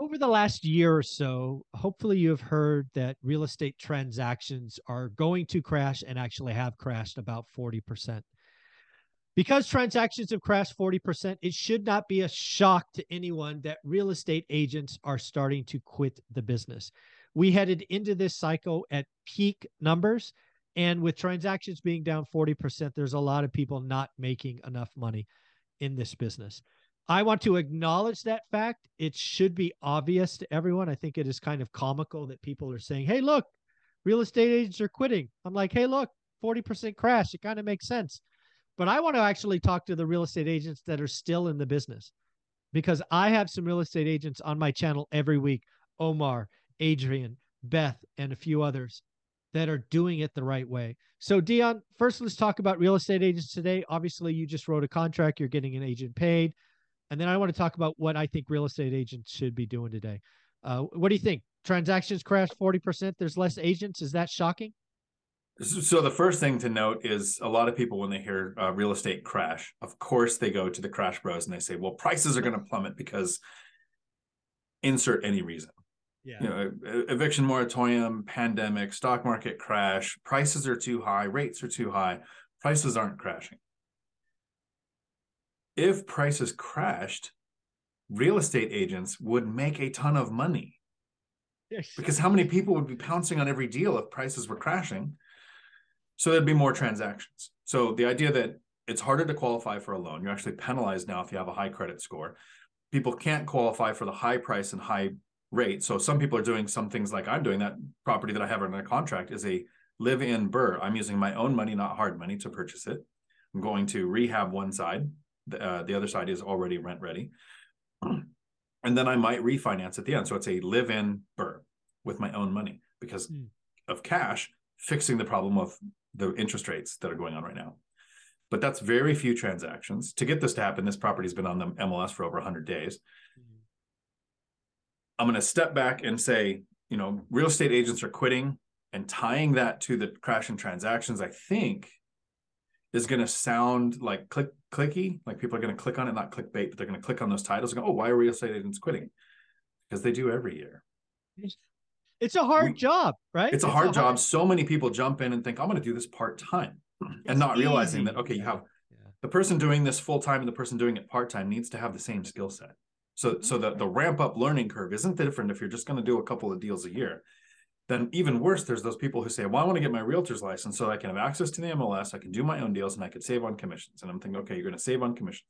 over the last year or so, hopefully you have heard that real estate transactions are going to crash and actually have crashed about 40%. Because transactions have crashed 40%, it should not be a shock to anyone that real estate agents are starting to quit the business. We headed into this cycle at peak numbers. And with transactions being down 40%, there's a lot of people not making enough money in this business. I want to acknowledge that fact. It should be obvious to everyone. I think it is kind of comical that people are saying, hey, look, real estate agents are quitting. I'm like, hey, look, 40% crash. It kind of makes sense. But I want to actually talk to the real estate agents that are still in the business because I have some real estate agents on my channel every week Omar, Adrian, Beth, and a few others that are doing it the right way. So, Dion, first, let's talk about real estate agents today. Obviously, you just wrote a contract, you're getting an agent paid. And then I want to talk about what I think real estate agents should be doing today. Uh, what do you think? Transactions crashed 40%. There's less agents. Is that shocking? So the first thing to note is a lot of people when they hear uh, real estate crash, of course they go to the crash bros and they say, "Well, prices are going to plummet because insert any reason." Yeah. You know, eviction moratorium, pandemic, stock market crash, prices are too high, rates are too high, prices aren't crashing if prices crashed, real estate agents would make a ton of money. Yes. Because how many people would be pouncing on every deal if prices were crashing? So there'd be more transactions. So the idea that it's harder to qualify for a loan, you're actually penalized now if you have a high credit score. People can't qualify for the high price and high rate. So some people are doing some things like I'm doing. That property that I have under contract is a live in BRRRR. I'm using my own money, not hard money, to purchase it. I'm going to rehab one side uh, the other side is already rent ready. And then I might refinance at the end. So it's a live in BRRRR with my own money because mm. of cash fixing the problem of the interest rates that are going on right now. But that's very few transactions. To get this to happen, this property's been on the MLS for over 100 days. Mm. I'm going to step back and say, you know, real estate agents are quitting and tying that to the crash in transactions, I think is going to sound like click clicky. Like people are going to click on it, not clickbait, but they're going to click on those titles and go, "Oh, why are real estate agents quitting?" Because they do every year. It's a hard we, job, right? It's a, hard, a job. hard So many people jump in and think, "I'm going to do this part time," and not easy. realizing that okay, you have yeah. the person doing this full time and the person doing it part time needs to have the same skill set. So, so the the ramp up learning curve isn't different if you're just going to do a couple of deals a year then even worse, there's those people who say, well, I want to get my realtor's license so I can have access to the MLS, I can do my own deals, and I could save on commissions. And I'm thinking, okay, you're going to save on commissions.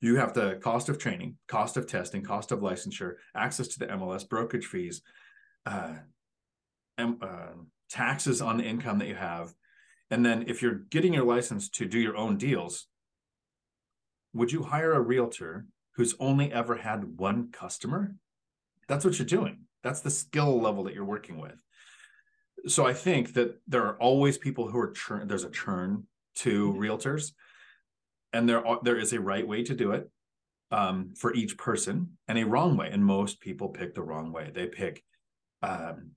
You have the cost of training, cost of testing, cost of licensure, access to the MLS, brokerage fees, uh, and, uh, taxes on the income that you have. And then if you're getting your license to do your own deals, would you hire a realtor who's only ever had one customer? That's what you're doing that's the skill level that you're working with. So I think that there are always people who are churn. There's a churn to mm-hmm. realtors, and there are, there is a right way to do it um, for each person and a wrong way. And most people pick the wrong way. They pick, um,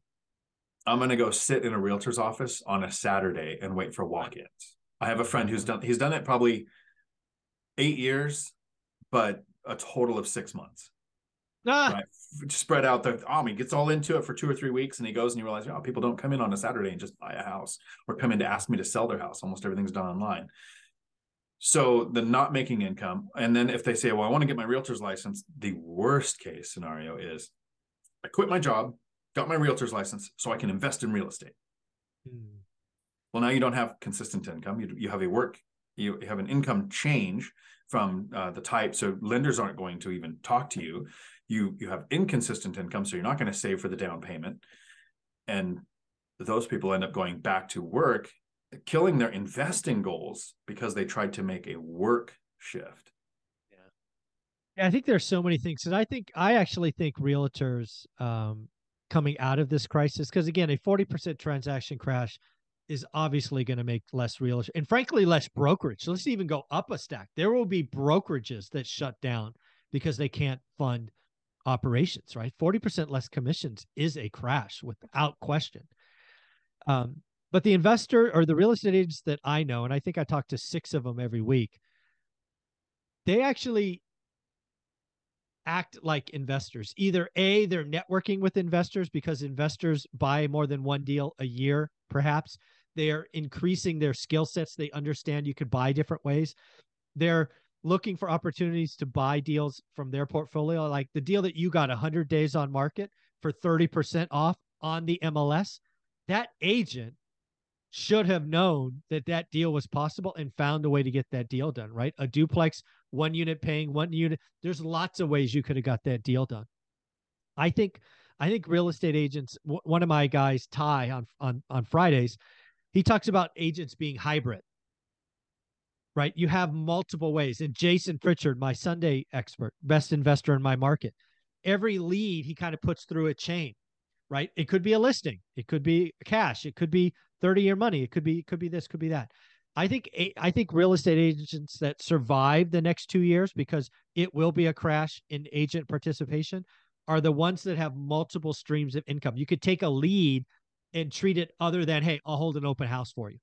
I'm going to go sit in a realtor's office on a Saturday and wait for walk-ins. I have a friend who's done he's done it probably eight years, but a total of six months. Ah. Right? Spread out the army, gets all into it for two or three weeks and he goes and you realize, oh, people don't come in on a Saturday and just buy a house or come in to ask me to sell their house. Almost everything's done online. So the not making income. And then if they say, well, I want to get my realtor's license, the worst case scenario is I quit my job, got my realtor's license so I can invest in real estate. Hmm. Well, now you don't have consistent income. You, you have a work, you have an income change from uh, the type. So lenders aren't going to even talk to you you you have inconsistent income so you're not going to save for the down payment and those people end up going back to work killing their investing goals because they tried to make a work shift yeah, yeah i think there's so many things and i think i actually think realtors um, coming out of this crisis because again a 40% transaction crash is obviously going to make less real and frankly less brokerage. So let's even go up a stack. There will be brokerages that shut down because they can't fund operations, right? 40% less commissions is a crash without question. Um, but the investor or the real estate agents that I know, and I think I talk to six of them every week, they actually act like investors. Either A, they're networking with investors because investors buy more than one deal a year, perhaps. They are increasing their skill sets. They understand you could buy different ways. They're looking for opportunities to buy deals from their portfolio. Like the deal that you got 100 days on market for 30% off on the MLS, that agent should have known that that deal was possible and found a way to get that deal done, right? A duplex, one unit paying one unit. There's lots of ways you could have got that deal done. I think I think real estate agents one of my guys Ty on on on Fridays, he talks about agents being hybrid. Right? You have multiple ways. And Jason Pritchard, my Sunday expert, best investor in my market, every lead he kind of puts through a chain right? It could be a listing, it could be cash, it could be 30 year money. It could be, could be this, could be that. I think I think real estate agents that survive the next two years because it will be a crash in agent participation are the ones that have multiple streams of income. You could take a lead and treat it other than, hey, I'll hold an open house for you.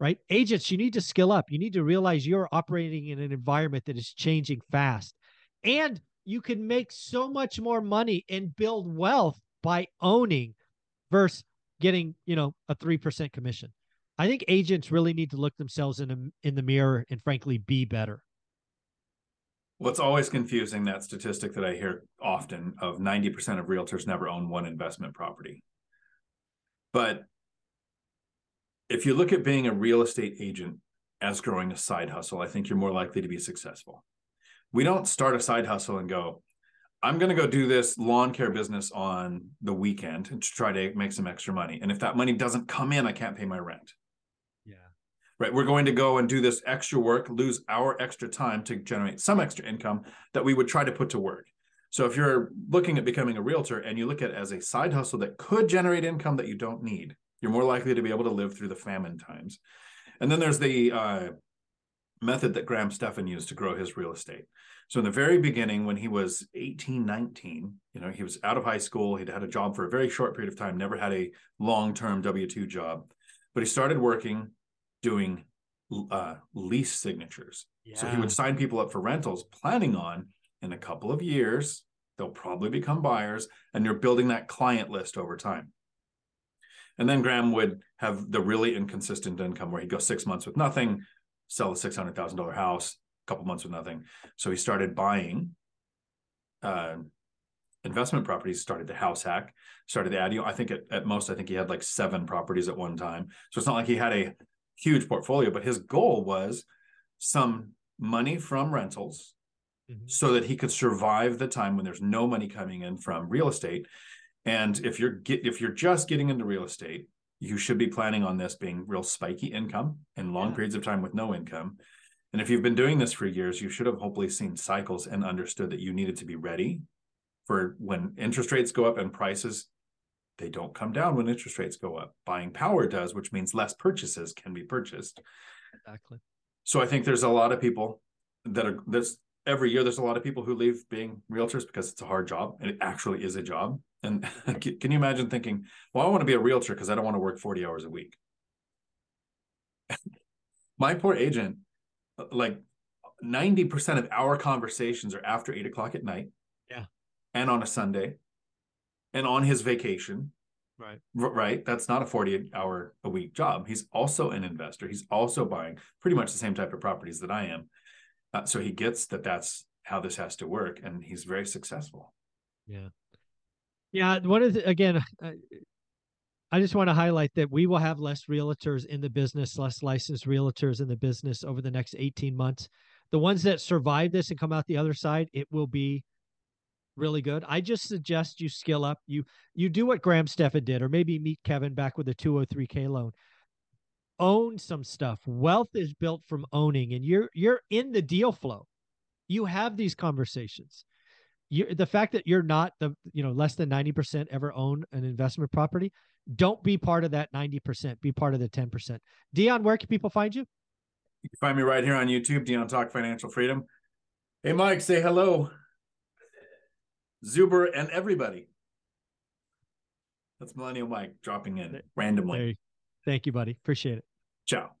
Right? Agents, you need to skill up. You need to realize you're operating in an environment that is changing fast. And you can make so much more money and build wealth by owning versus getting, you know, a 3% commission. I think agents really need to look themselves in a, in the mirror and frankly be better. What's always confusing that statistic that I hear often of 90% of realtors never own one investment property. But if you look at being a real estate agent as growing a side hustle, I think you're more likely to be successful. We don't start a side hustle and go, I'm going to go do this lawn care business on the weekend to try to make some extra money. And if that money doesn't come in, I can't pay my rent. Yeah. Right. We're going to go and do this extra work, lose our extra time to generate some extra income that we would try to put to work. So if you're looking at becoming a realtor and you look at it as a side hustle that could generate income that you don't need, you're more likely to be able to live through the famine times. And then there's the uh, method that Graham Stephan used to grow his real estate. So in the very beginning, when he was 18, 19, you know, he was out of high school. He'd had a job for a very short period of time, never had a long-term W-2 job, but he started working doing uh, lease signatures. Yeah. So he would sign people up for rentals, planning on in a couple of years, they'll probably become buyers and you're building that client list over time. And then Graham would have the really inconsistent income where he'd go six months with nothing, sell a $600,000 house, a couple months with nothing. So he started buying uh, investment properties, started the house hack, started the ad. You know, I think at, at most, I think he had like seven properties at one time. So it's not like he had a huge portfolio, but his goal was some money from rentals mm-hmm. so that he could survive the time when there's no money coming in from real estate. And if you're get, if you're just getting into real estate, you should be planning on this being real spiky income and long yeah. periods of time with no income. And if you've been doing this for years, you should have hopefully seen cycles and understood that you needed to be ready for when interest rates go up and prices they don't come down when interest rates go up. Buying power does, which means less purchases can be purchased. Exactly. So I think there's a lot of people that are there's every year there's a lot of people who leave being realtors because it's a hard job and it actually is a job and can you imagine thinking, well, I want to be a realtor because I don't want to work 40 hours a week. My poor agent, uh, like 90% of our conversations are after eight o'clock at night. Yeah. And on a Sunday and on his vacation. Right. Right. That's not a 40 hour a week job. He's also an investor. He's also buying pretty much the same type of properties that I am. Uh, so he gets that that's how this has to work and he's very successful. Yeah. Yeah, one of the, again, I, I just want to highlight that we will have less realtors in the business, less licensed realtors in the business over the next 18 months. The ones that survive this and come out the other side, it will be really good. I just suggest you skill up. You you do what Graham Stephan did, or maybe meet Kevin back with a 203k loan. Own some stuff. Wealth is built from owning, and you're you're in the deal flow. You have these conversations. You the fact that you're not the you know less than 90% ever own an investment property don't be part of that 90% be part of the 10% dion where can people find you? You can find me right here on youtube dion talk financial freedom. Hey mike say hello. Zuber and everybody. That's millennial mike dropping in randomly. thank you buddy. Appreciate it ciao